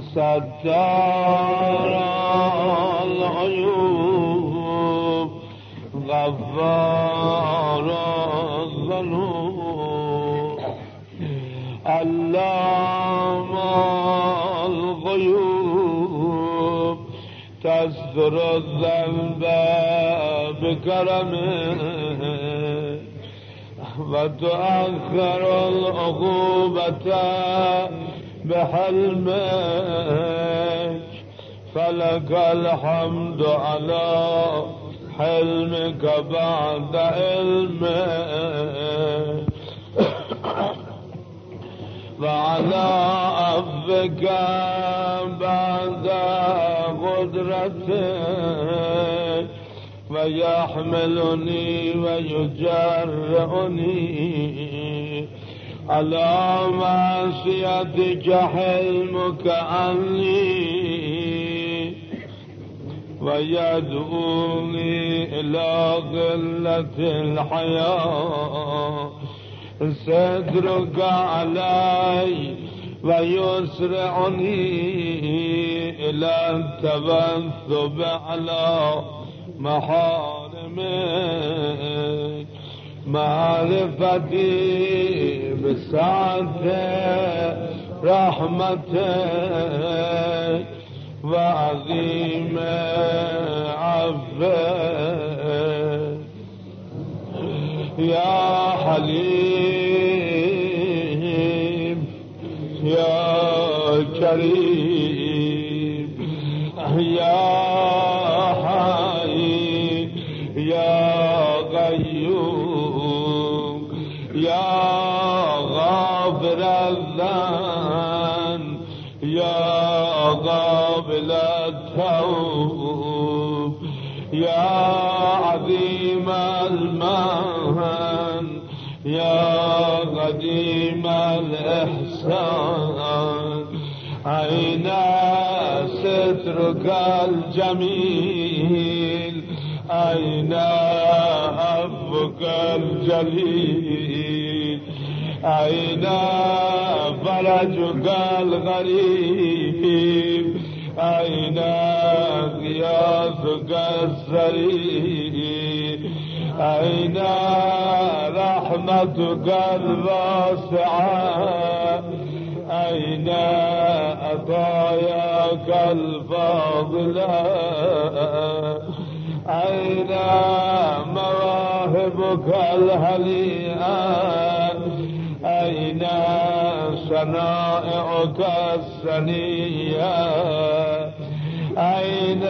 ستار العیوب غفار الذنوب علام الغیوب تستر الذنب بكرمه وتؤخر العقوبة بحلمك فلك الحمد على حلمك بعد علمك. وعلى عفوك بعد قدرتك. ويحملني ويجرئني. على معصيتك حلمك عني ويدعوني إلى قلة الحياة. سترك علي ويسرعني إلى التبثب على محارمك. معرفتي بسعة رحمتك وعظيم عفوك يا حليم يا كريم. سترك الجميل أين أبك الجليل؟ أين فرجك الغريب؟ أين غياثك السرير؟ أين رحمتك الواسعة؟ أين مواهبك الهنيئة؟ أين صنائعك السنية؟ أين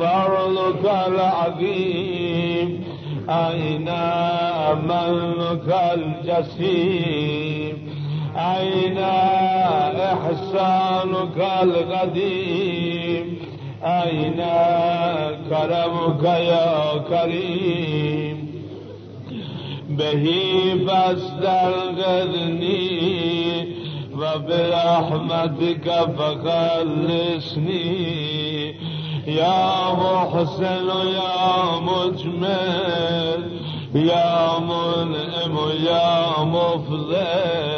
فضلك العظيم؟ أين منك الجسيم؟ أين إحسانك القديم؟ أين كرمك يا كريم. به فاستغذني وبرحمتك فخلصني. يا محسن يا مجمل يا منعم يا مفضل.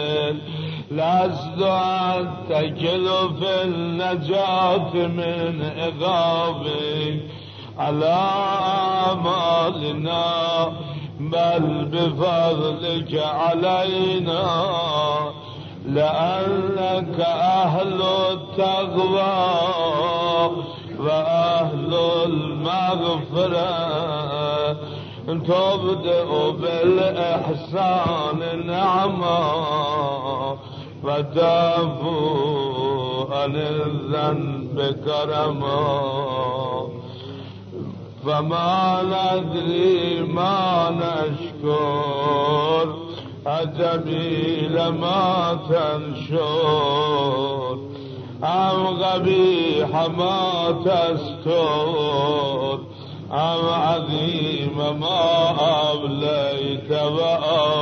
لست أتكل في النجاة من عقابك على أعمالنا بل بفضلك علينا. لأنك أهل التقوى وأهل المغفرة. تبدأ بالإحسان نعمة وتعفو عن الذنب كرما فما ندري ما نشكر أجميل ما تنشر. أم قبيح ما تستر. أم عظيم ما أبليت وأوليت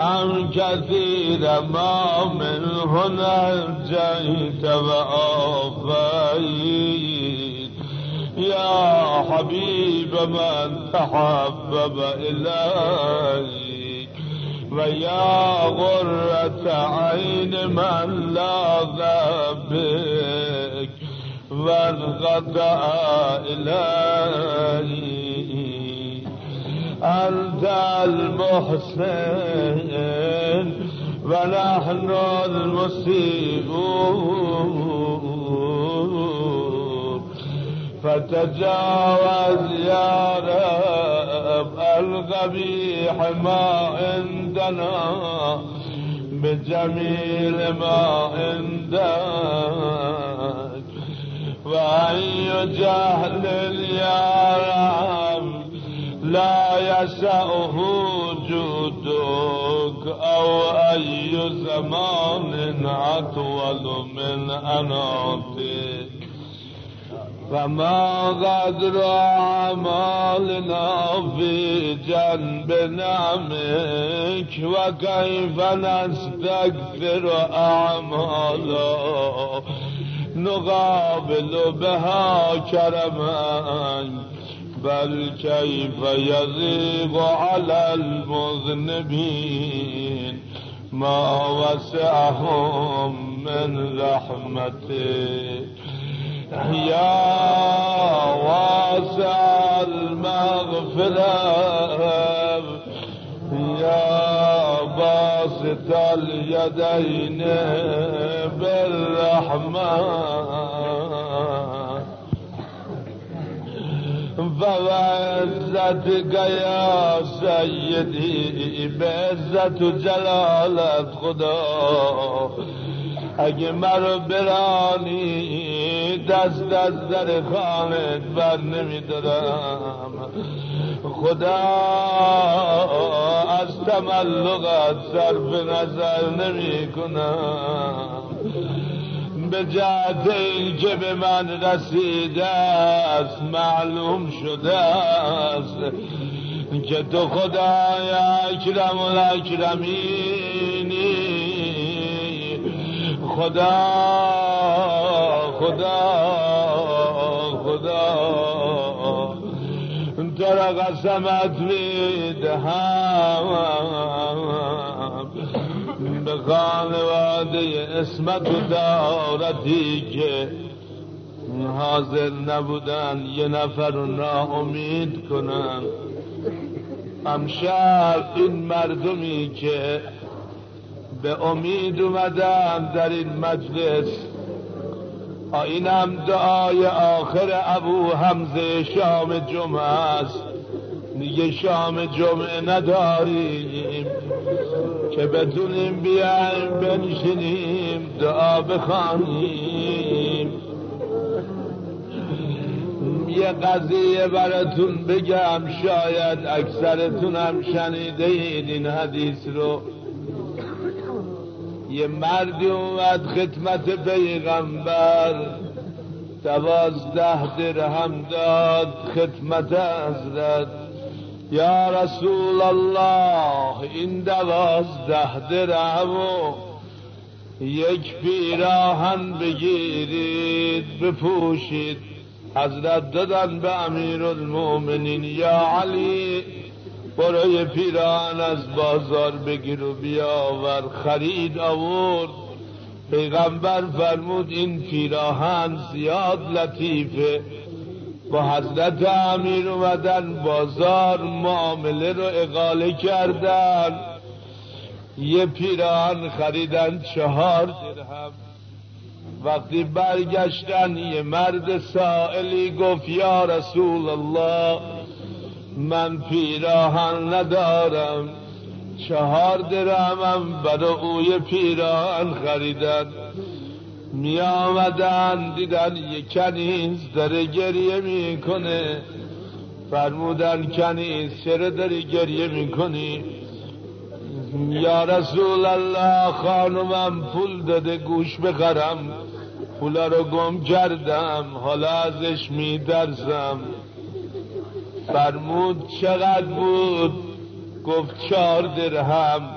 أم كثير ما منه نجيت وأوفيت يا حبيب من تحبب إليك و یا غرت عین من لاغ بک و انقطع الی انت المحسن و نحن المسيئون. فتجاوز يا رب القبيح ما عندنا بجميل ما عندك. وأي جهل يا رب لا يسعه جودك أو أي زمان أطول من أناتك فما قدر أعمالنا في جنب نعمك؟ وكيف نستكثر أعمالا نقابل بها كرمك بل كيف يضيق على المذنبين ما وسعهم من رحمتك يا واسع المغفرة. يا باسط اليدين بالرحمة فوعزتك يا سيدي بعزت جلالت خدا. اگه مرا برانی دست از در خانت بر نمیدارم. خدا از تملقت صرف نظر نمی کنم به جهت که به من رسیده است معلوم شده است که تو خدای اکرم الاکرمینی خدا خدا خدا. تو را قسمت می‌دهم خانواده اسمت و دارتی که حاضر نبودن یه نفر رو ناامید کنن. امشب این مردمی که به امید اومدن در این مجلس اینم دعای آخر ابو حمزه شام جمعه است. دیگه شام جمعه نداریم. که بتونیم بیایم بنشینیم دعا بخوانیم. یه قضیه براتون بگم شاید اکثرتون هم شنیده این حدیث رو. یه مردی اومد خدمت پیغمبر دوازده درهم داد خدمت حضرت. یا رسول الله این دوازده درهم و یک پیراهن بگیرید بپوشید. حضرت دادن به امیر المومنین یا علی برو یه پیراهن از بازار بگیر و بیاور. خرید آورد. پیغمبر فرمود این پیراهن زیاد لطیفه. با حضرت امیر اومدن بازار معامله رو اقاله کردن. یه پیراهن خریدن چهار درهم. وقتی برگشتن یه مرد سائلی گفت یا رسول الله من پیراهن ندارم. چهار درهمم برای اوی پیراهن خریدن. می آمدن دیدن یه کنیز داره گریه می‌کنه. فرمودن کنیز چرا داری گریه می‌کنی؟ یا رسول الله خانمم پول داده گوش بخرم. پولا رو گم کردم حالا ازش میدرزم فرمود چقدر بود؟ گفت چهار درهم.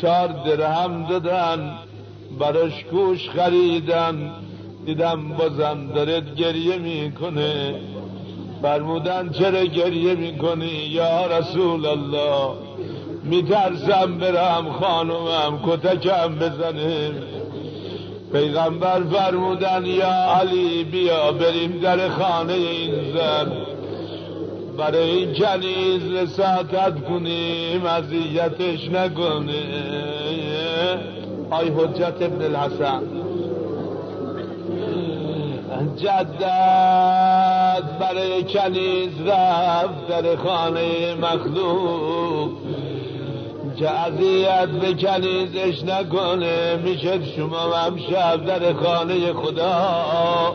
چهار درهم دادن. براش گوش خریدن دیدم بازم دارد گریه می‌کنه. فرمودن چرا گریه می‌کنی یا رسول الله؟ میترسم برم خانومم کتکم بزنه پیغمبر فرمودن یا علی بیا بریم در خانه این زن. برای این کنیز رساتت کنیم اذیتش نکنه آی حجت ابن الحسن. جدد برای کنیز رفت در خانه مخلوق. که اذیت به کنیزش نکنه میشه شما هم شب در خانه خدا.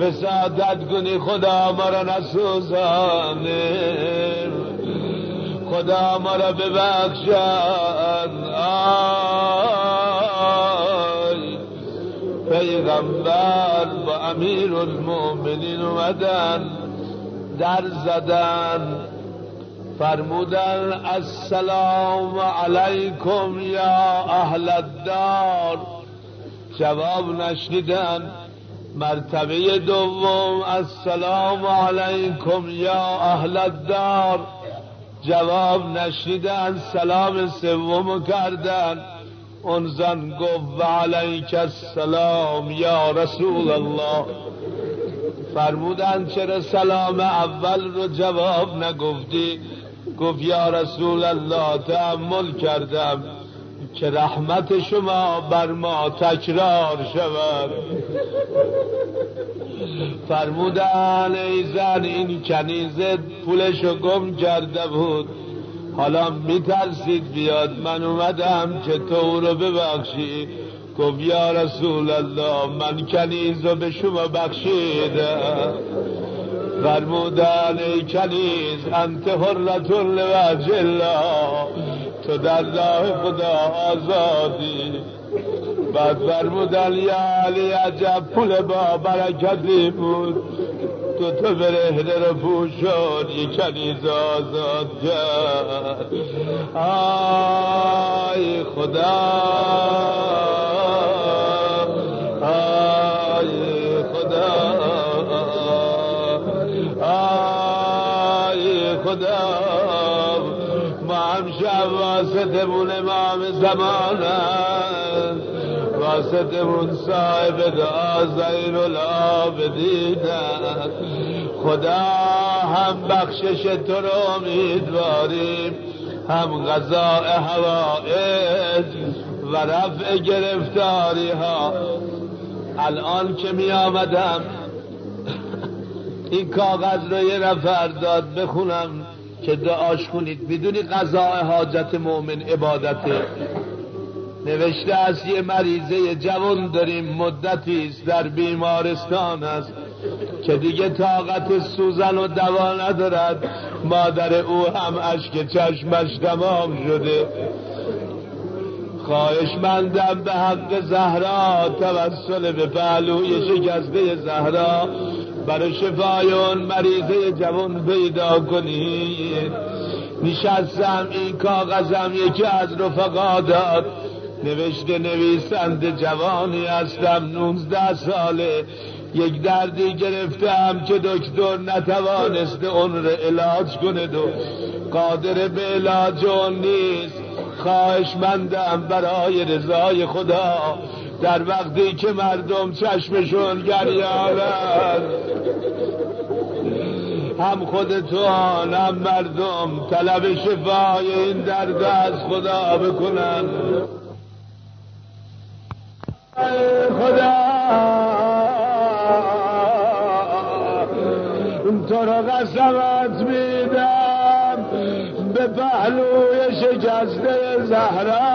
وسادت کنی خدا ما را نسوزانه. خدا ما را ببخشد آی پیغمبر با امیر المؤمنین اومدن در زدن فرمودن السلام علیکم یا اهل الدار. جواب نشنیدن مرتبه دوم السلام علیکم یا اهل الدار. جواب نشنیدن سلام سوم کردن. اون زن گفت و علیک السلام یا رسول الله. فرمودن چرا سلام اول رو جواب نگفتی؟ گفت یا رسول الله تعمل کردم که رحمت شما بر ما تکرار شود. فرمودن ای زن این کنیزه پولشو گم کرده بود. حالا میترسید بیاد من اومدم که تو رو ببخشی؟ گفت یا رسول الله من کنیز رو به شما بخشیدم فرمودن ای کنیز انت حرت لوجه الله. تو در راه خدا آزادی. بعد فرمودن یا علی عجب پول با برکتی بود تو تو برهنه رو پوشون یک کنیز آزاد کرد. آی خدا آی خدا آی خدا. ما هم شب واسطمون امام زمان واسطمون صاحب دعا زین العابدین خدا هم بخشش تو رو امیدواریم هم غذاء هوایج و رفع گرفتاری ها. الان که می آمدم این کاغذ رو یه نفر داد بخونم که دعاش کنید. می‌دونی قضاء حاجت مؤمن عبادته. نوشته است یه مریضه جوان داریم مدتی است در بیمارستان است. که دیگه طاقت سوزن و دوا ندارد. مادر او هم اشک چشمش تمام شده. خواهش مندم به حق زهرا توسل به پهلوی شکسته زهرا. برای شفای اون مریضه جوان پیدا کنید. نشستم این کاغذم یکی از رفقا داد. نوشته نویسنده جوانی هستم نونزده ساله. یک دردی گرفتم که دکتر نتوانسته اون رو علاج کنه و قادر به علاج اون نیست. خواهش مندم برای رضای خدا در وقتی که مردم چشمشون گریانند. هم خودتون هم مردم طلب شفای این درد از خدا بکنن خدا. تو رو قسمت میدم به پهلوی شکسته زهرا.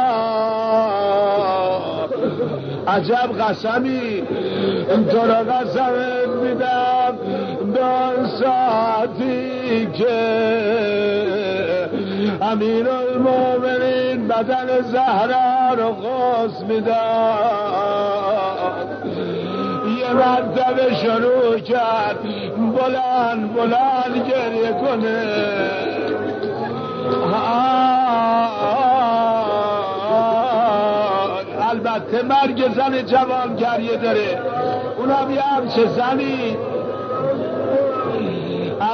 عجب قسمی. تو رو قسمت میدم به ساعتی که امیر المومنین بدن زهرا رو خواست می‌داد. یه مرتبه شروع کرد بلند بلند گریه کنه. البته مرگ زن جوان گریه داره. اونم یه همچه زنی.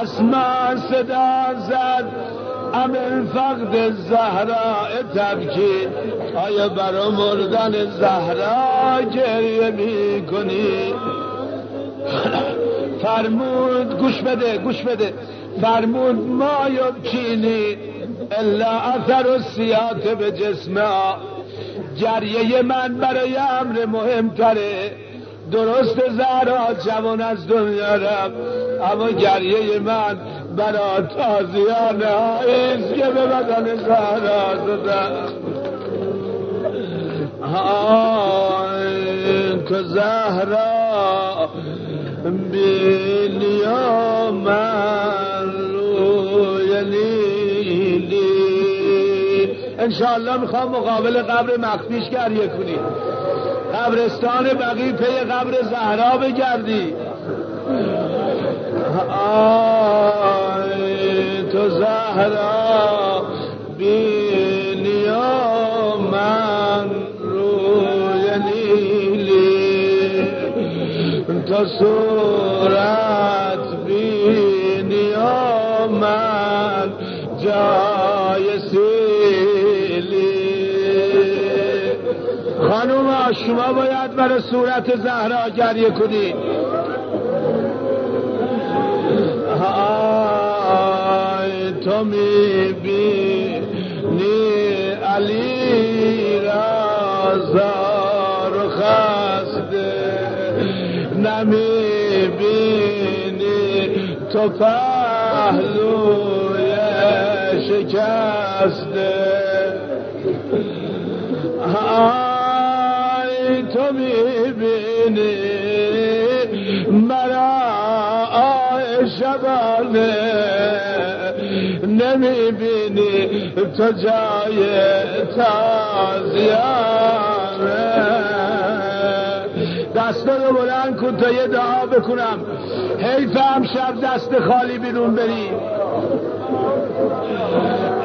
از من صدا زد. ام فقد زهرا تبکی آیا برا مردن زهرا گریه می کنی فرمود گوش بده گوش بده. فرمود ما یبکینی الا اثر و سیات به جسمه جریه من برای امر مهمتره. درست زهرا جوان از دنیا رفت اما گریه من برا تازیان ایست که به بدن زهرا دادن که زهرا بینی من روی انشاءالله می‌خوام مقابل قبر مخفیش گریه کنی قبرستان بقی پی قبر زهرا بگردی. آی تو زهرا بینی من روی نیلی. تو خانوم شما باید برای صورت زهرا گریه کنید. های تو می‌بینی علی را زار خسته. نمی‌بینی تو پهلوی شکسته. های تو می‌بینی شبانه نمی‌بینی تو جای تازیانه دستا رو بلند کن تا یه دعا بکنم حیف هم شب دست خالی بیرون بری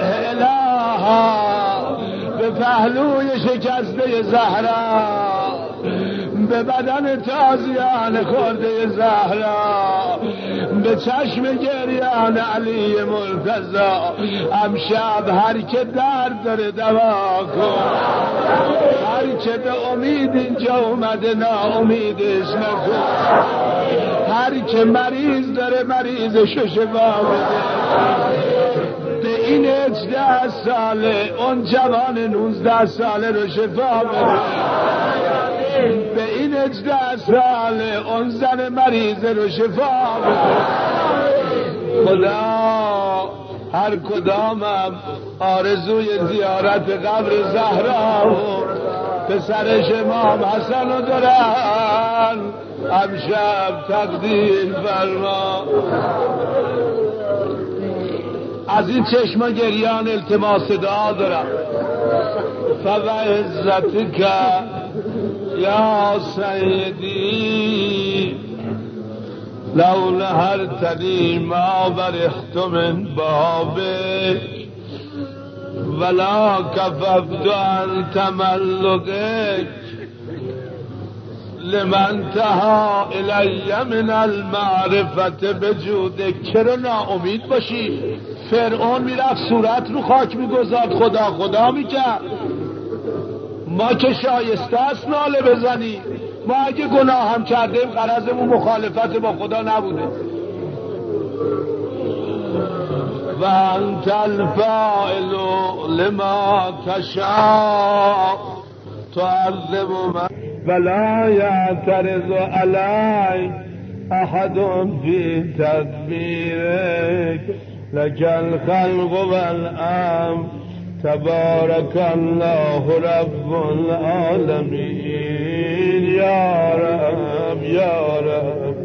الها به پهلوی شکسته زهرا به بدن تازیان خورده زهرا به چشم گریان علی مرتزا امشب هر که درد داره دوا کن. هر که به امید اینجا اومده امیدش نکن. هر که مریض داره مریضشو شفا بده. به این هجده ساله اون جوان نوزده ساله رو شفا بده. اجده سال اون زن مریض رو شفا خدا هر کدامم آرزوی زیارت قبر زهرا و پسرش امام حسن رو دارن. امشب تقدیر فرما. از این چشم گریان التماس دعا دارم. فوعزتک یا سیدی لو نهرتنی ما برخت من بابک ولا کففت عن تملکک لمن تها الی من المعرفت بجودک چرا ناامید باشی؟ فرعون می‌رفت صورت رو خاک میگذاد خدا خدا می‌کرد. ما که شایسته است ناله بزنی. ما اگه گناه هم کردیم قرضمون مخالفت با خدا نبوده. و انت الفائل لما تشاء. تعذب من ولا يعترض عليك احد في تدبيرك لك الخلق والامر تبارك الله رب العالمين يا رب يا رب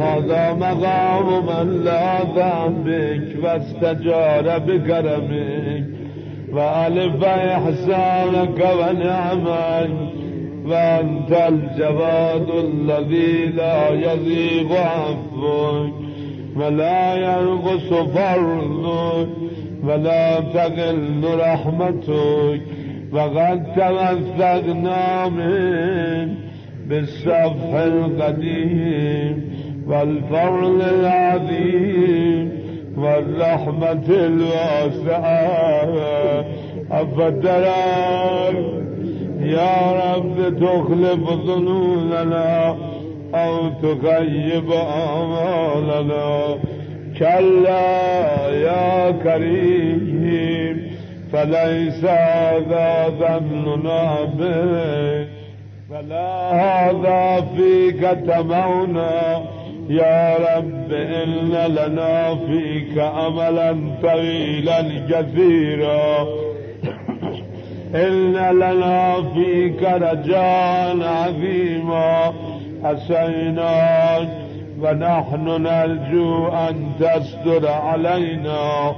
هذا مقام من لا بك واستجار بكرمك وألف إحسانك ونعمك وأنت الجواد الذي لا يذيغ عفوك ولا ينقص فرضك ولا تقل رحمتك وقد توثقنا من بالصفح القديم والفضل العظيم والرحمة الواسعة. أفدرك يا رب تخلف ظنوننا أو تغيب آمالنا. كلا يا كريم فليس هذا ظننا به. فلا هذا فيك تمونا. يا رب إن لنا فيك أملا طويلا كثيرا إن لنا فيك رجاء عظيما. أسيناك ونحن نرجو أن تستر علينا.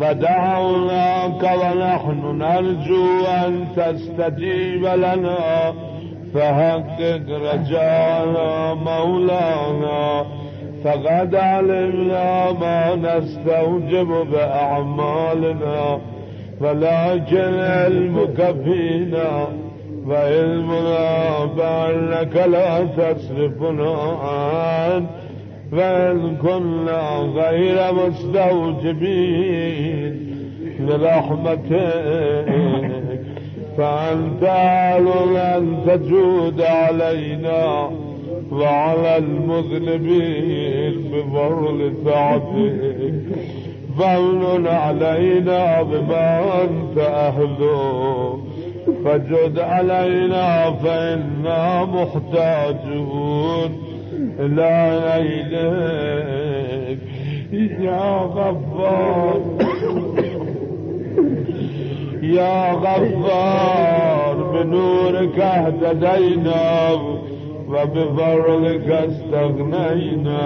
ودعوناك ونحن نرجو أن تستجيب لنا. فحقق رجانا مولانا. فقد علمنا ما نستوجب بأعمالنا. ولكن علمك فينا وعلمنا بأنك لا تصرفنا عنه. وإن كنا غير مستوجبين لرحمتك. فأنت أهل أن تجود علينا وعلى المذنبين بفضل طاعتك. فمن علينا بما أنت أهله فجد علينا فإنا محتاجون. إلى إليك. يا غفار. يا غفار. بنورك اهتدينا وبفضلك استغنينا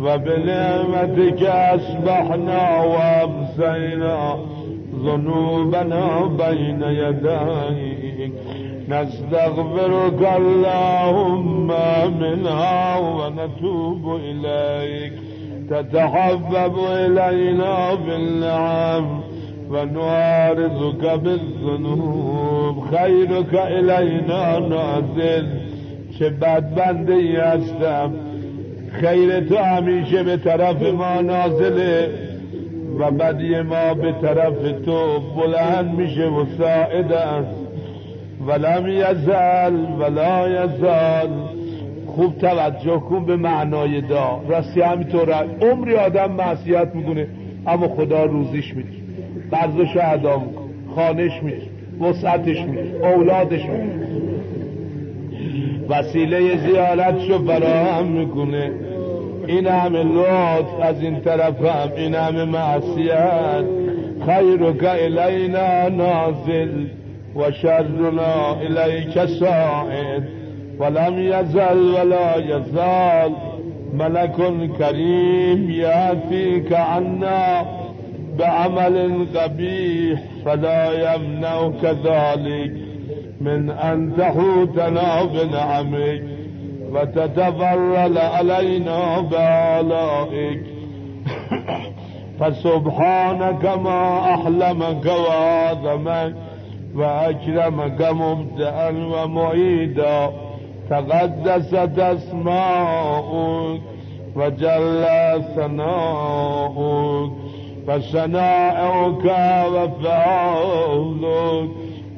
وبنعمتك أصبحنا وأمسينا ذنوبنا بين يديك. نستغفرك اللهم منها ونتوب إليك. تتحبب إلينا بالنعم ونعارضك بالذنوب. خيرك إلينا نازل. چه بدبندی هستم. خیر تو همیشه به طرف ما نازله. و بدی ما به طرف تو بلند میشه و ساعد است. ولم یزل ولا یزال. خوب توجه کن به معنای دا. راستی همینطور عمری آدم معصیت می‌کنه اما خدا روزیش میده. برزش ادا می‌کنه. خانش میده. وسعتش میده. اولادش میده. وسیله زیارتشو فراهم می‌کنه. این همه لطف از این طرف هم این همه معصیت. خیرک الینا نازل و شرنا الیک ساعد. ولم یزل ولا یزال. ملک کریم یاتیک عنا. بعمل قبیح فلا یمنعك ذلك من ان تحوتنا بنعمك وتتفرل علينا بآلائك. فسبحانك ما أحلمك وآذمك وأكرمك مبدأ ومعيدا. تقدست أسماؤك وجل ثناؤك فسناؤك وفعولك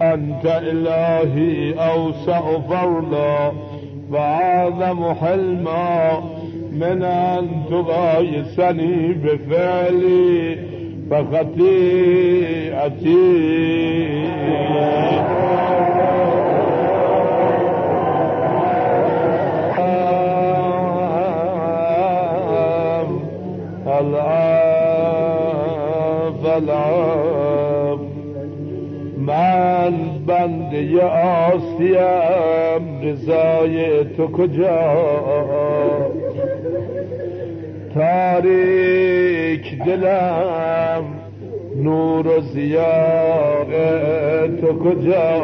أنت إلهي أوسع فرلا وأعظم حلما من أن تغايسني بفعلي فخطيئتي. العام العام من بنده آسیم رضای تو کجا؟ تاریک دلم نور و تو کجا؟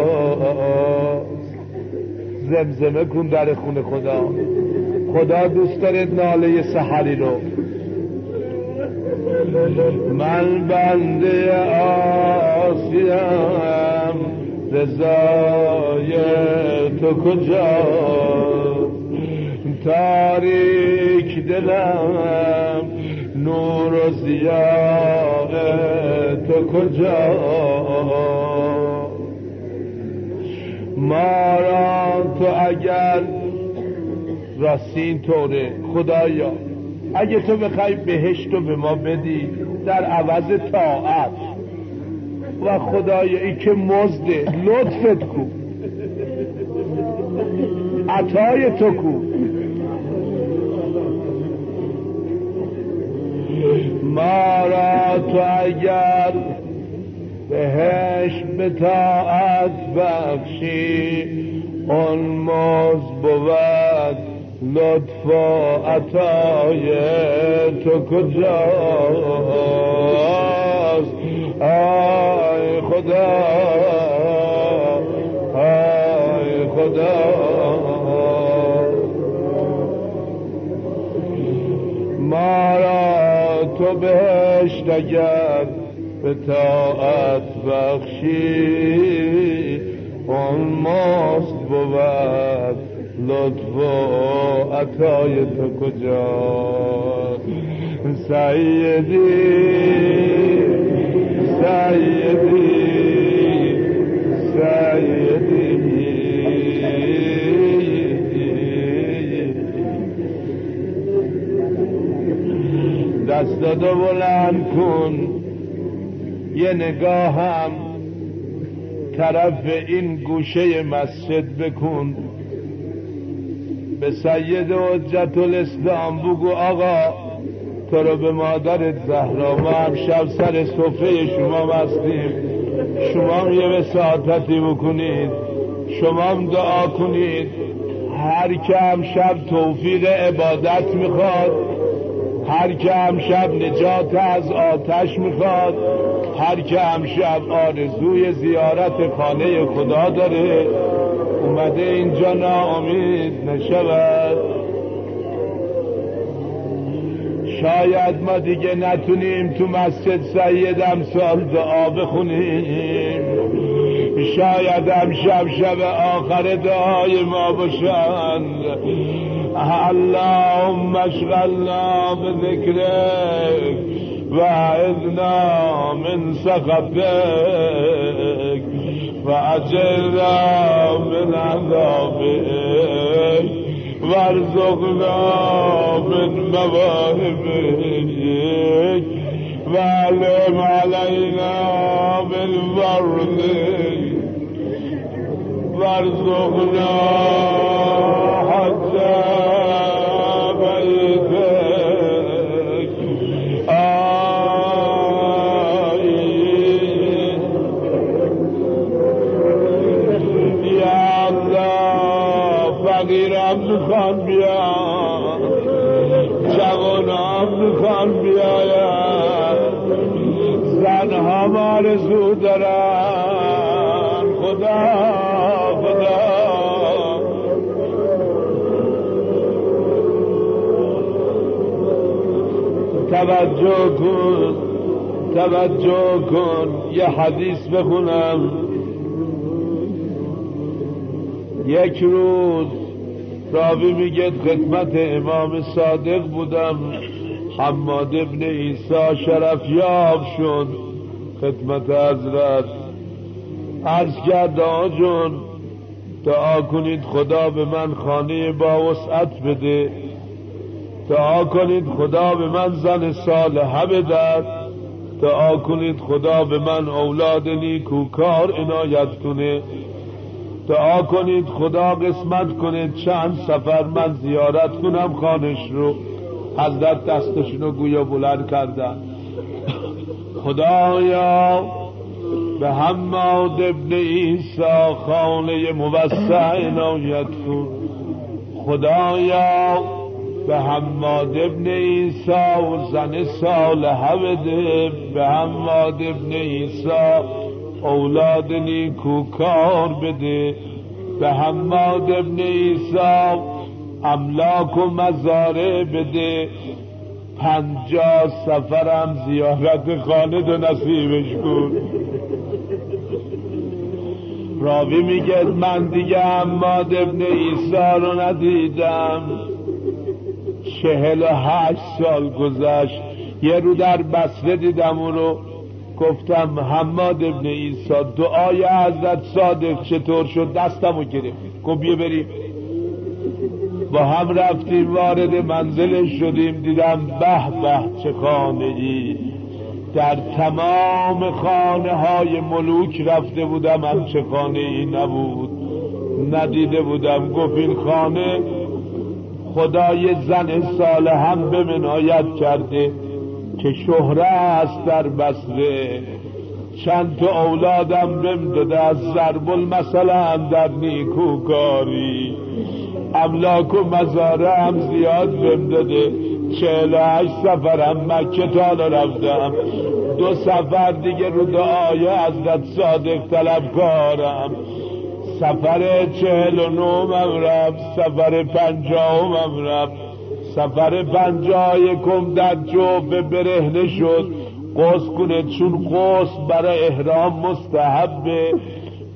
زمزمه کن در خونه خدا. خدا دوست داره ناله سحری رو. من بنده آسیم رضای تو کجا تاریک دلم نور و زیاد تو کجا ما را تو اگر راستین طوره خدایا اگه تو بخوای بهشت رو به ما بدی در عوض طاعت. و خدایا ای که مزده لطفت کو. عطای تو کو. ما را تو اگر بهش به طاعت بخشی اون موز بود لطف و عطای تو کجاست؟ آی خدا. آی خدا. ما را تو بهشت اگر به طاعت بخشی اون ماست بود لطف و عطای تو کجا؟ سیدی. سیدی سیدی. دست دو بلند کن. یه نگاهم طرف این گوشه مسجد بکن. به سید حجت الاسلام بگو آقا. تو رو به مادر زهرا ما هم شب سر صفحه شما هستیم شما یه وساطتی بکنید. شما هم دعا کنید. هر که هم شب توفیق عبادت می‌خواد هر که هم شب نجات از آتش می‌خواد هر که هم شب آرزوی زیارت خانه خدا داره. اومده اینجا ناامید نشود. شاید ما دیگه نتونیم تو مسجد سید امسال دعا بخونیم. شاید هم شب شب آخر دعای ما باشند اللهم اشغلنا بذكرك وعذنا من سخطك فأجرنا من عذابك وارزقنا من مواهبك وعلم علينا فرضك وارزقنا حتى آرزو دارن خدا خدا. توجه کن توجه کن. یه حدیث بخونم. یک روز راوی میگه خدمت امام صادق بودم. حماد ابن عیسی شرفیاب شد. خدمت حضرت. عرض کرد جون دعا کنید خدا به من خانه با وسعت بده. دعا کنید خدا به من زن صالحه بدد دعا کنید خدا به من اولاد نیکوکار عنایت کنه. دعا کنید خدا قسمت کنید چند سفر من زیارت کنم خانش رو. حضرت دستشون رو گویا بلند کردن. خدایا به حماد ابن عیسی خانه موسع عنایت کن خدایا به حماد ابن عیسی و زن صالحه بده. به حماد ابن عیسی اولاد نیکوکار بده. به حماد ابن عیسی املاک و مزاره بده. پنجاه سفرم زیارت خانه دو نصیبش کن راوی میگه من دیگه حماد ابن عیسی رو ندیدم. چهل و هشت سال گذشت. یه رو در بسره دیدم اون رو. گفتم حماد ابن ایسا دعای حضرت صادق چطور شد؟ دستم رو گرفت. گفت بیا بریم با هم رفتیم وارد منزلش شدیم دیدم به به چه خانه ای در تمام خانه های ملوک رفته بودم هم چه خانه ای نبود. ندیده بودم گفت این خانه خدای زن سال هم به منایت کرده که شهره است در بسره چند تا اولادم بم داده از ضرب مثلا در نیکوکاری. املاک و مزاره هم زیاد بم داده. چهل هشت سفرم مکه تالا رفتم. دو سفر دیگه رو دعای حضرت صادق طلبکارم سفر چهل و نومم رفت سفر پنجاهمم رفت. سفر پنجاه کم در به برهنه شد. قص کنه چون قص برای احرام مستحبه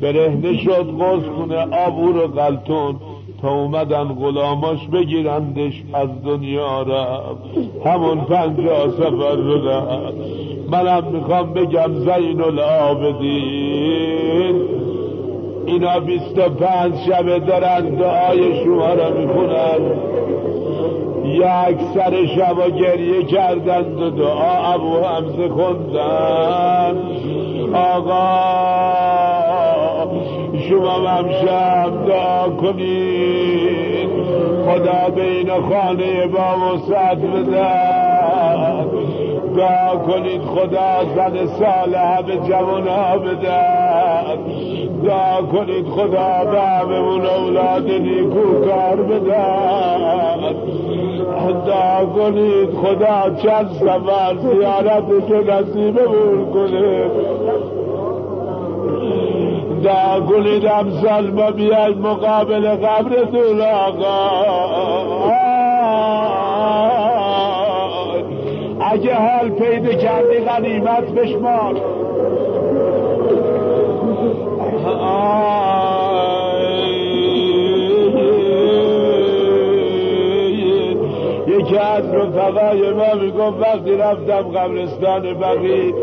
برهنه شد قص کنه آبور و غلطون تا اومدن غلاماش بگیرندش از دنیا رفت همون پنجاه سفر رو رفت منم می‌خوام بگم زین العابدین. اینا بیست و پنج شبه دارن دعای شما را می‌خونن. یک سر شب گریه کردند و دعا ابو همزه خوندن. آقا شما ممشب دعا کنید. خدا بین خانه با وسط بدن دعا کنید خدا زن صالحه به جوانها بدن دعا کنید خدا به همه اولاد نیکو کار بدن دعا کنید خدا چند سفر زیارت که نصیبمون کنه. دعا کنید امسال ما بیاید مقابل قبرتون آقا. اگه حال پیدا کردی غنیمت بشمار. یکی رفقای ما می‌گفت وقتی رفتم قبرستان بقی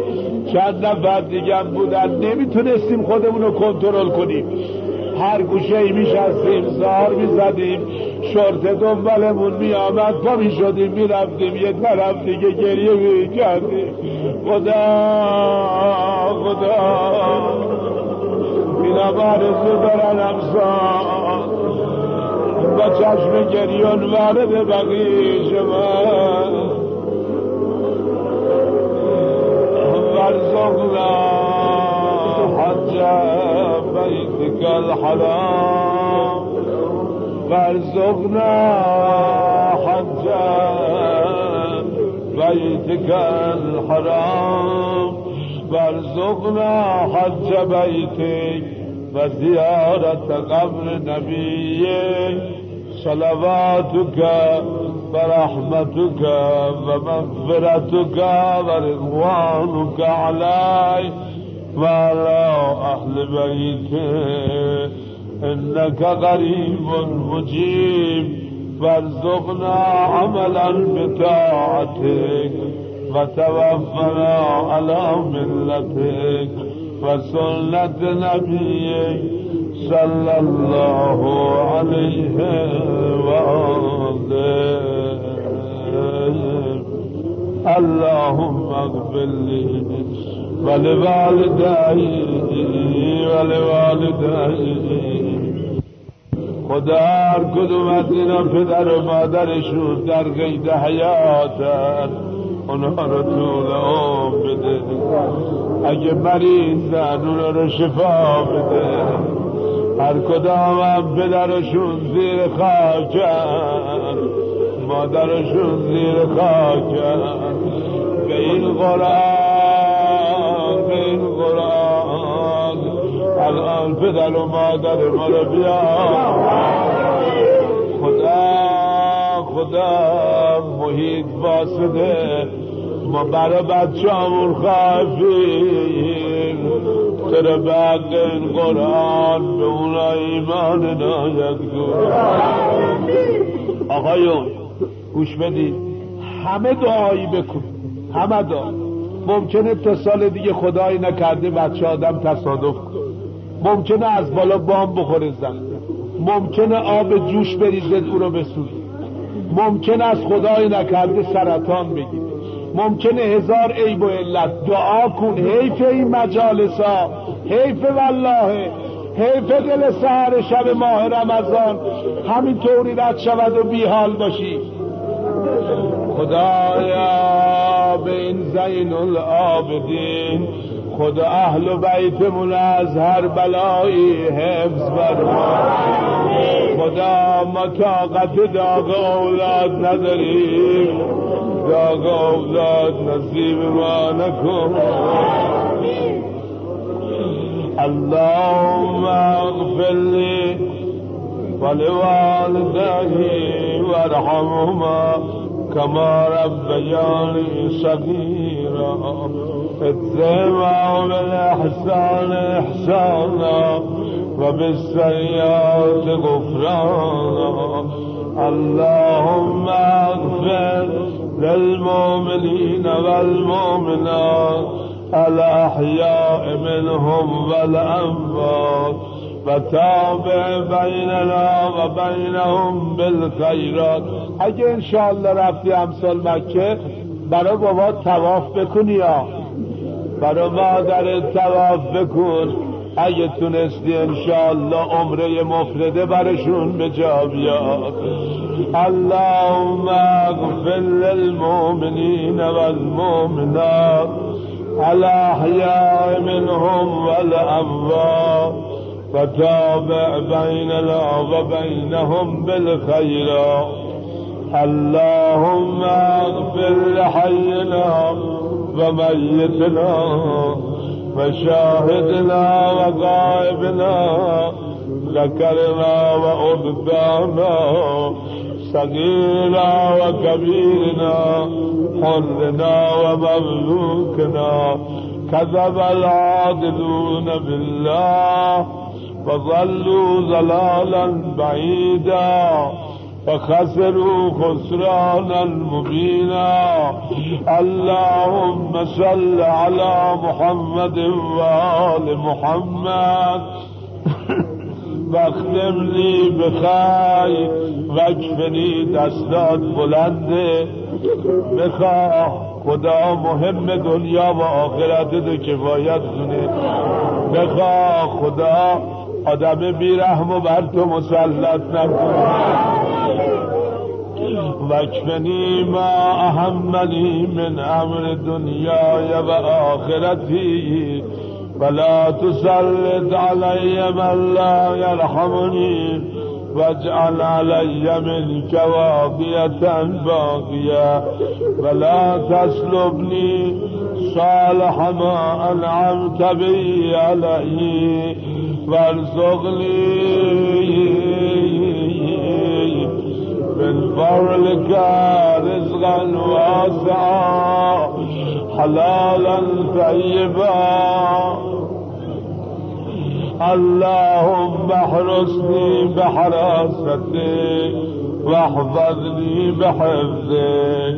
چند نفر دیگه بودن. نمی‌تونستیم خودمون رو کنترل کنیم. هر گوشه ای میشستیم زار می‌زدیم شرط دنبالمون میآمد. پا می‌شدیم می‌رفتیم یه طرف دیگه گریه می‌کردیم. خدا خدا اینا بارزو دارن امسان با چشم گریون وارد بقی شما وارزقنا حج بيتك الحرام. وارزقنا حج بيتك الحرام. وارزقنا حج بيتك وزيارة قبر نبيك صلواتك فرحمتك ومغفرتك ورضوانك علي وعلى أهل بيته إنك قريب مجيب. وارزقنا عملا بطاعتك. وتوفنا على ملتك. وسنة نبيك. صلى الله عليه وآله اللهم اغفر لي ولوالدي ولوالدي خدا هر کدوم از اینا پدر و مادرشون در قید حیاتن اونها رو طول عمر بده اگه مریضن اونها رو شفا بده هر کدام هم پدرشون زیر خاکن مادرشون زیر خاکن. به این قرآن به این قرآن. الان پدر و مادر ما رو بیا خدا خدا محیط واسده ما برای بچه همون خواهیم. تر بعد قرآن به اونا ایمان ناید گو آقایون گوش بدید. همه دعایی بکن. همه دعا. ممکنه تا سال دیگه خدایی نکرده بچه آدم تصادف کن ممکنه از بالا بام بخوره زن ممکنه آب جوش بریزد او رو بسوزه. ممکنه از خدایی نکرده سرطان بگیر ممکنه هزار عیب و علت. دعا کن. حیف این مجالسا. حیف والله. حیف دل سهر شب ماه رمضان. همینطوری رد شود و بیحال باشی. خدایا به این زین العابدین. خدا اهل و بیتمون از هر بلایی حفظ برما خدا ما طاقت داغ اولاد نداریم. داغ اولاد نصیب ما نکن. اللهم اغفر لي ولوالديه وارحمهما كما ربياني صغيرا اتبعوا بالاحسان احسانا وبالسيئات غفرانا. اللهم اغفر للمؤمنين والمؤمنات الأحياء منهم والأموات وتابع بیننا و بینهم بالخیرات اگه انشاءالله رفتی امسال مکه برای بابا تواف بکنی یا. برای مادر تواف بکن. اگه تونستی انشاءالله عمره مفرده برشون به جا بیاد اللهم اغفر للمؤمنین والمؤمنات. الاحیاء منهم والاموات فتابع بيننا وبينهم بالخيرات اللهم اغفر لحينا وميتنا وشاهدنا وغائبنا ذكرنا وأنثانا صغيرنا وكبيرنا حرنا ومملوكنا كذب العاقدون بالله فظلوا ضلالا بعيدا فخسروا خسرانا مبينا اللهم صل على محمد وآل محمد. واختم لي بخير واكفني دستات بلنده بخواه خدا مهم دنیا و آخرت دو کفایت کنه بخواه خدا آدم بیرحم و بر تو مسلط نکنه وکفنی ما اهمنی من امر دنیای و آخرتی. ولا تسلط علی من لا يرحمني واجعل علي منك واقية باقية ولا تسلبني صالح ما أنعمت به علي وارزقني من فضلك رزقا واسعا حلالا طيبا اللهم احرسني بحراستك واحفظني بحفظك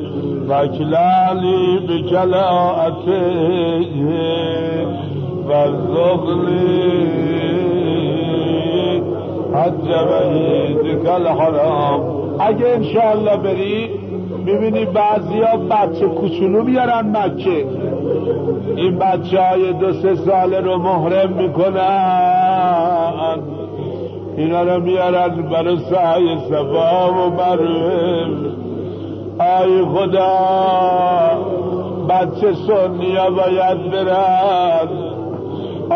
واكلاني بكلاءتك وارزقني حج بیتک الحرام اگه انشاءالله بری می‌بینی بعضی ها بچه کوچولو بیارن مکه. این بچه های دو سه ساله رو محرم می‌کنن. اینا رو میارن برای سعی صفا و مروه آی خدا بچه سنیا باید برن.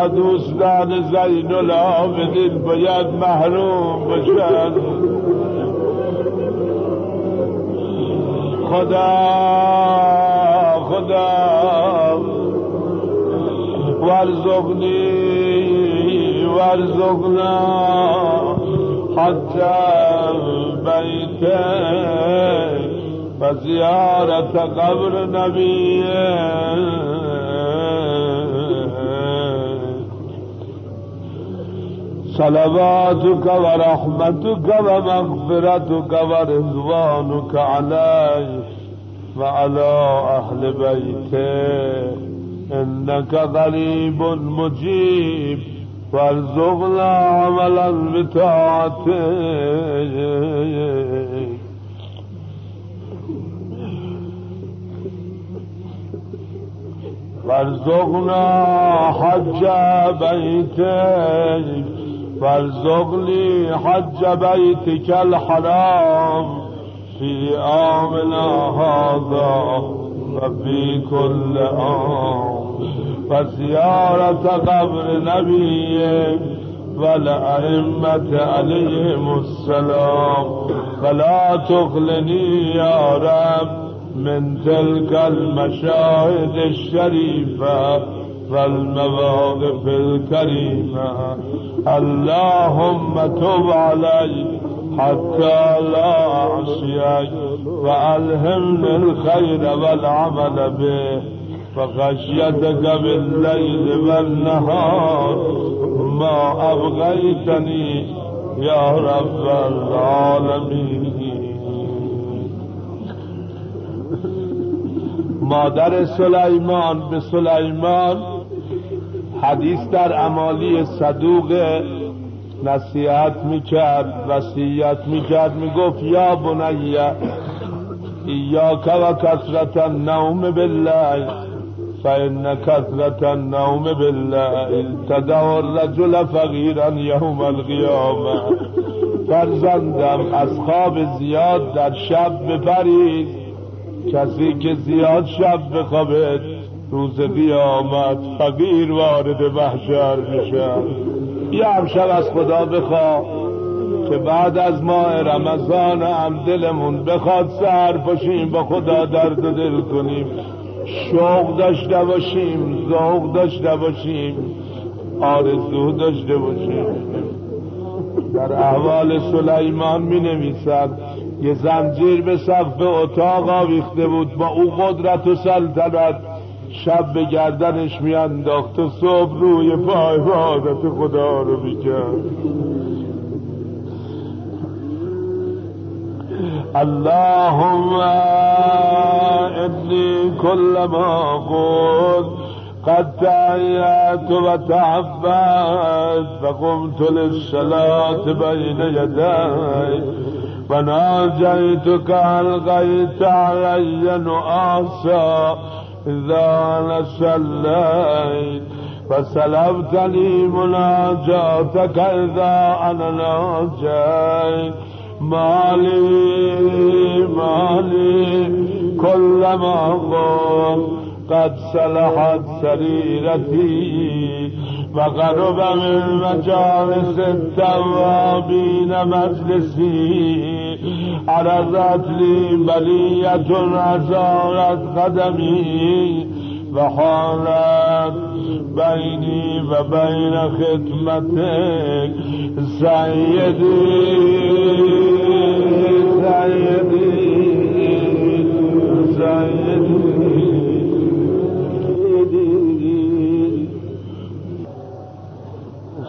دوستان زین العابدین باید محروم بشن خدا خدا. وارزقنی وارزقنا حتى بیته و زیارت قبر نبیه صلواتك ورحمتك ومغفرتك ورضوانك عليه وعلى أهل بيته إنك غريب مجيب وارزقنا عملا بطاعتك. وارزقنا حج بيتك. وارزقني حج بيتك الحرام في عامنا هذا وفي كل عام وزيارة قبر نبيك والأئمة عليهم السلام. فلا تخلني يا رب من تلك المشاهد الشريفة. والمواقف الكريمة اللهم تب علي حتى لا أعصيك وألهمني الخير والعمل به. وخشيتك بالليل والنهار. ما أبغيتني يا رب العالمين. مادر سلیمان به سلیمان حدیث در امالی صدوق نصیحت می‌کرد وسیعت می‌کرد می‌گفت یا بنیه ایاک و کسرت النوم بالله فإن کسرت النوم بالله تدع الرجل فقیرا یوم القیامه فرزندم از خواب زیاد در شب بپرید کسی که زیاد شب بخوابد روز قیامت فقیر وارد محشر میشه. یه امشب از خدا بخوا که بعد از ماه رمضان هم دلمون بخواد سر باشیم با خدا درد دل کنیم. شوق داشته باشیم ذوق داشته باشیم آرزو داشته باشیم. در احوال سلیمان می نویسد یه زنجیر به سقف اتاق آویخته بود با او قدرت و سلطنت. شب به گردنش میانداخت و صبح روی پای عبادت خدا رو می‌کرد. اللهم انی کل ما قلت قد تعیت و تعبد فقمت للصلاة بین یدی وناجيتك ألقيت علي نؤاسا إذا أنا صليت فسلبتني مناجاتك إذا أنا ناجيت. مالي مالي كلما قلت قد صلحت سريرتي. وقرب من مجالس التوابين مجلسي. عرضت لي بلية عزارت قدمي وحالت بيني وبين ختمتك سيدي سيدي سيدي.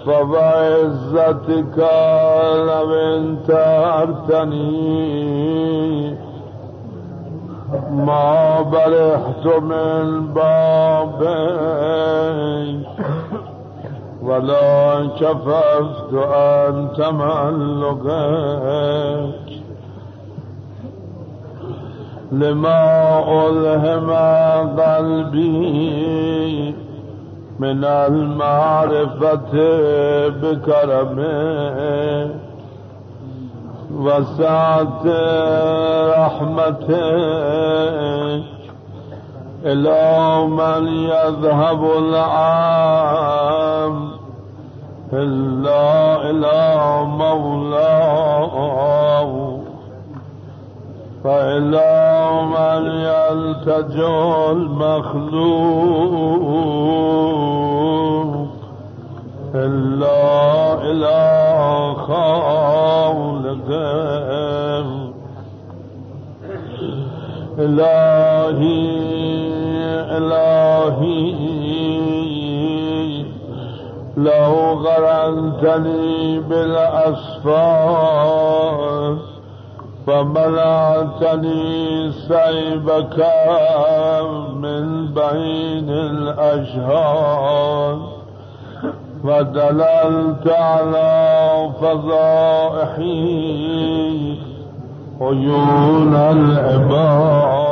فبعزتك لو انتهرتني ما برحت من بابك ولا كففت عن تملقك لما ألهم قلبي من المعرفة بكرمه. وسعة رحمتك إلى من يذهب العام. إلا إلى مولاه. فإلى من يلتجو المخلوق إلا إلى خالقه إلهي إلهي لو غرنتني بالأصفار فملأتني سيبك من بين الأشهار فدللت على فضائحي عيون العباد.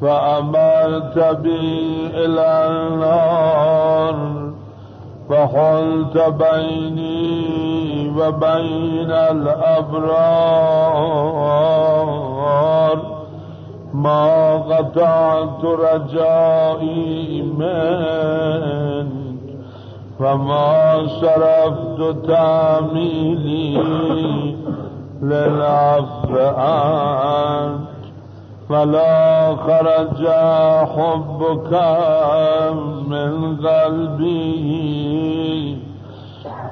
فأمرت بي إلى النار. فحلت بيني وبين الأبرار. ما قطعت رجائي من فما صرفت تعميلي للعفو فلا خرج حبك من قلبي.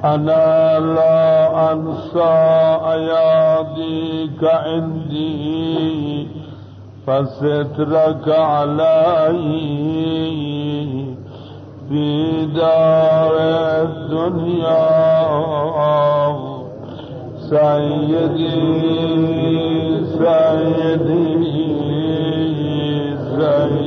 أنا لا أنسى أياديك عندي فسترك علي في دار الدنيا. سيدي سيدي سيدي.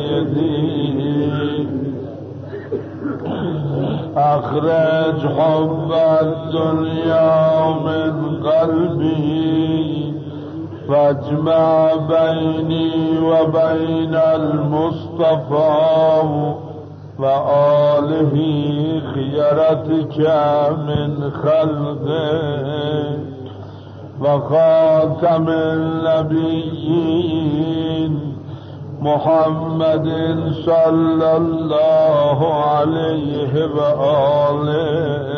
أخرج حب الدنيا من قلبي. فاجمع بيني وبين المصطفى وآله خيرتك من خلقك وخاتم النبيين محمد صلى الله عليه وآله.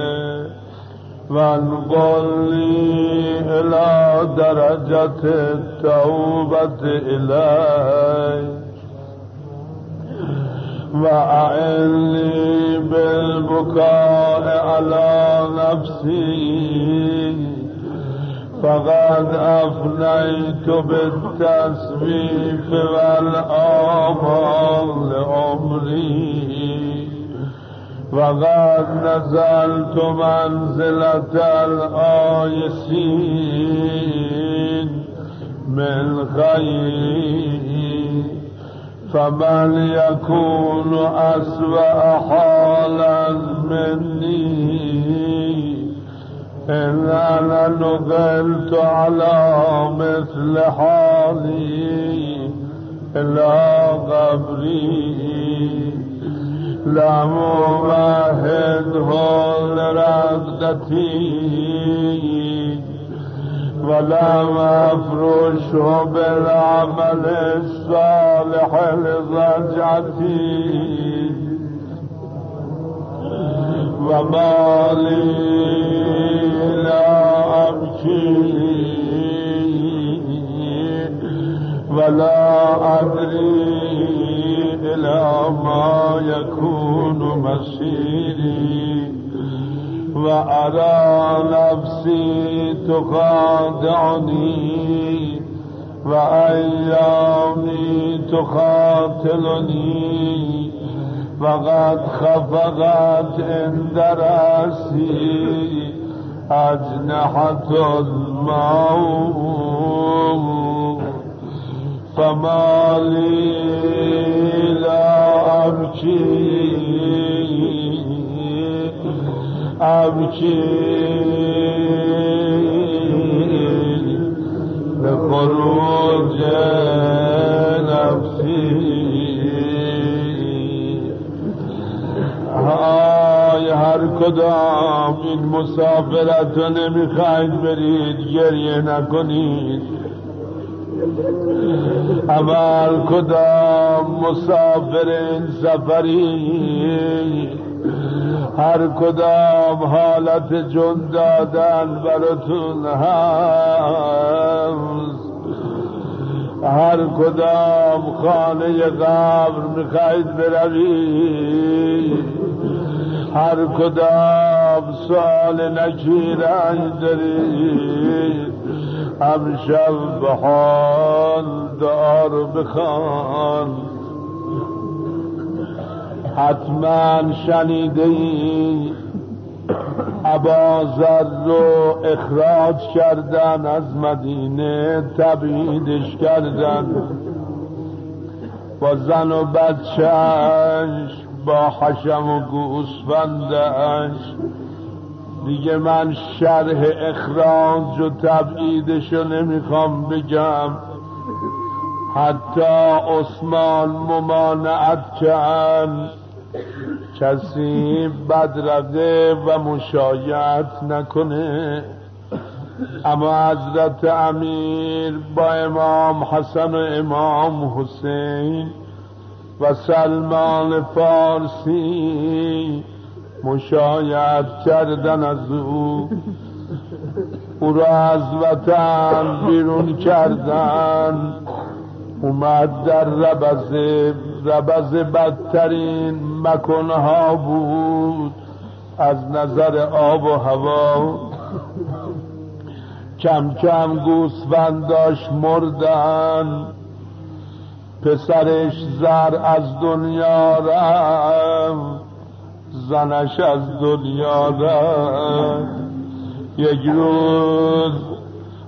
وانقل إلى درجة التوبة إليك وأعني بالبكاء على نفسي. فقد أفنيت بالتسويف والآمال لعمري وقد نزلت منزلة الآيسين من خير فمن يكون أسوأ حالا مني إن أنا نزلت على مثل حالي إلى قبري لا ممهده لردتي ولا مفروشه بالعمل الصالح لضجعتي. وما لي مسيري وأرى نفسي تخادعني وأيامي تقاتلني فقد خفقت عند رأسي أجنحة الموت. فما لي لا أبكي أبكي لخروج نفسي های هر کدام این مسافرت نمی‌خواید برید گریه نکنید. اول کدام مسافر این سفری؟ هر کدام حالت جن دادن براتون هست. هر کدام خانه قبر می‌خواید بروید. هر کدام سال نکیرنج دارید. امشب به حال دار بخوان. حتما شنیده ای. عبازر رو اخراج کردن از مدینه تبعیدش کردن. با زن و بچهش با حشم و گوسفندش دیگه من شرح اخراج و تبعیدشو نمی‌خوام بگم. حتی عثمان ممانعت کن. کسی بدرقه و مشایعت نکنه. اما حضرت امیر با امام حسن و امام حسین و سلمان فارسی مشایعت کردن از او. او را از وطن بیرون کردن. اومد در ربزه ربزه بدترین مکنها بود. از نظر آب و هوا. کم کم گوسفنداش مردن. پسرش زر از دنیا رفت. زنش از دنیا رفت. یک روز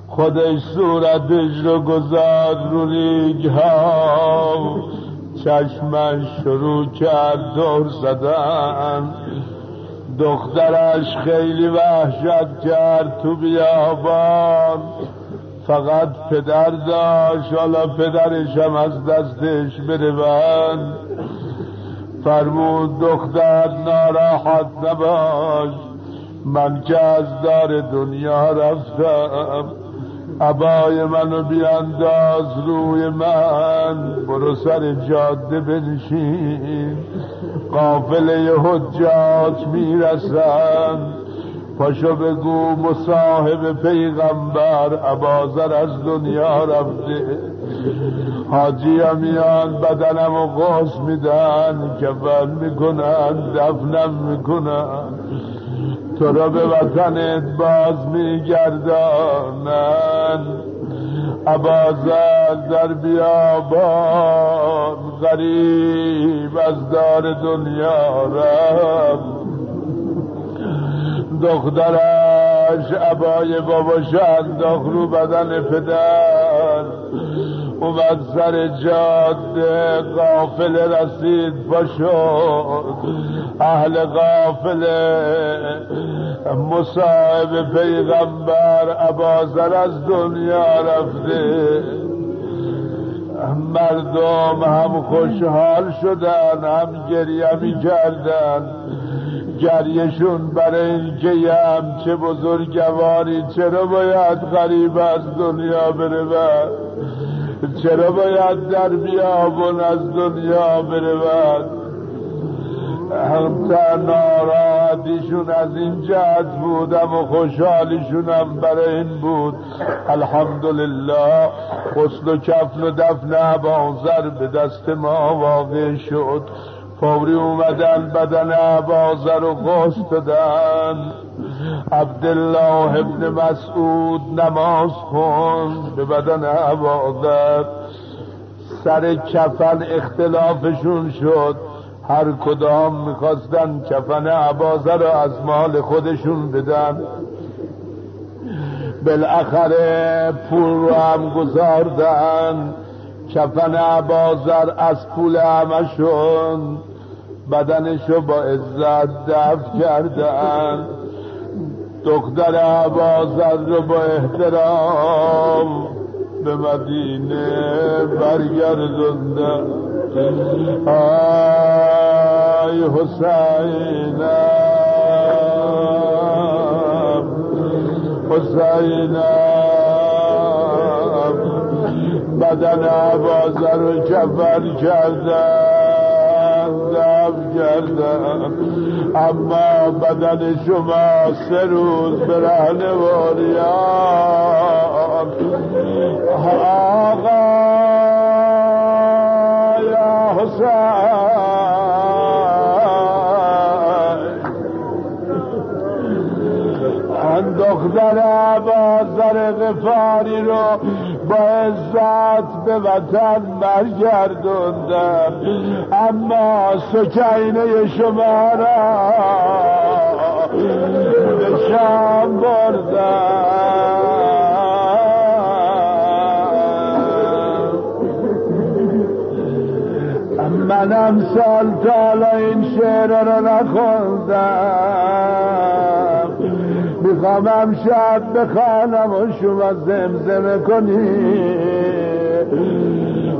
خودش صورتش رو گذار رو ها چشمش شروع کرد دور زدن. دخترش خیلی وحشت کرد تو بیابان. فقط پدر داشت حالا پدرش هم از دستش بند فرمود دختر ناراحت نباش من که از دار دنیا رفتم. عبای منو بیانداز روی من برو سر جاده بنشین. قافله حجاج می‌رسن. پاشو بگو مصاحب پیغمبر عبازر از دنیا رفته. حاجی میان بدنم و غص میدن کفن می‌کنن دفنم می‌کنن. تو را به وطنت باز میگردانن عبازر در بیابان غریب از دار دنیا رفت دخترش عبای باباش انداخت رو بدن پدر. اومد سر جاده قافل رسید پاشد اهل قافل مصاحب پیغمبر عبازر از دنیا رفته. مردم هم خوشحال شدن هم گریه می کردن گریشون برای اینکه یه همچه بزرگواری چرا باید غریب از دنیا بره؟ چرا باید در بیابون از دنیا برود هم ناراحتیشون از این جهت بودم و خوشحالیشونم برای این بود. الحمدلله غسل و کفن و دفن عبازر به دست ما واقع شد. فوری اومدن بدن عبازر و غسل دادن. عبدالله ابن مسعود نماز خون به بدن عبادت سر کفن اختلافشون شد. هر کدام می‌خواستن کفن عبازه رو از مال خودشون بدن. بالاخره پول رو هم گذاردن کفن عبازر از پول همشون بدنشو با عزت دفت کردن. دختر عبازر رو با احترام به مدینه برگردوندن آی حسین حسین بدن عبازر رو کفر کردن کردم اما بدن شما سه روز به رهنواریان آقا یا حسین. دختر عبازر غفاری رو با عزت به وطن برگردوندم. اما سکینه شما را به شام بردم. منم سال تالا این شعر رو نخوندم. می‌خوام امشب بخوانم و شما زمزمه کنی.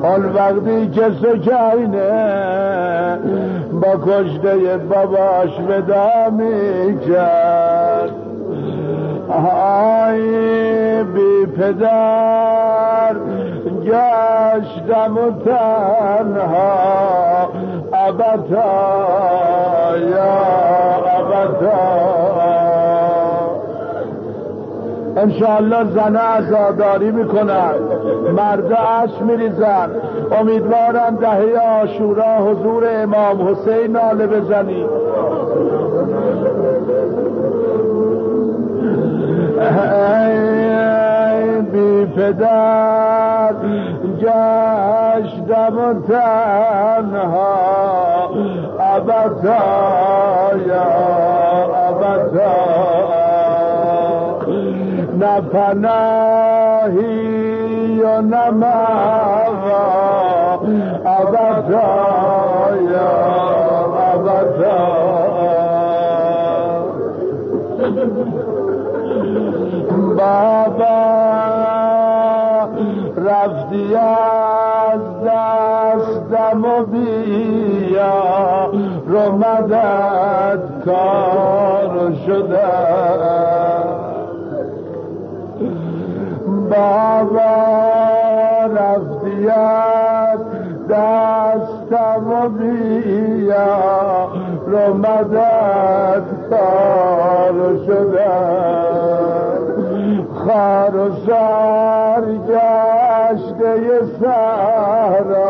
آن وقتی که سکینه با کشته باباش ودا می‌کرد. آی بی پدر گشتم و تنها. ابتا یا ابتا انشاءالله زنه ازاداری می‌کنن مرد اش میریزن. امیدوارم دهه آشورا حضور امام حسین ناله بزنی. بی پدر گشتم تنها. ابدا یا ابدا. نه پناهی و نه ابدا یا ابدا بابا رفتی از دستم و بیا رو مدد کار شده. بابا رفتی از دستم و بیا رو مدد کار شده. خار و سار گشته سهرا.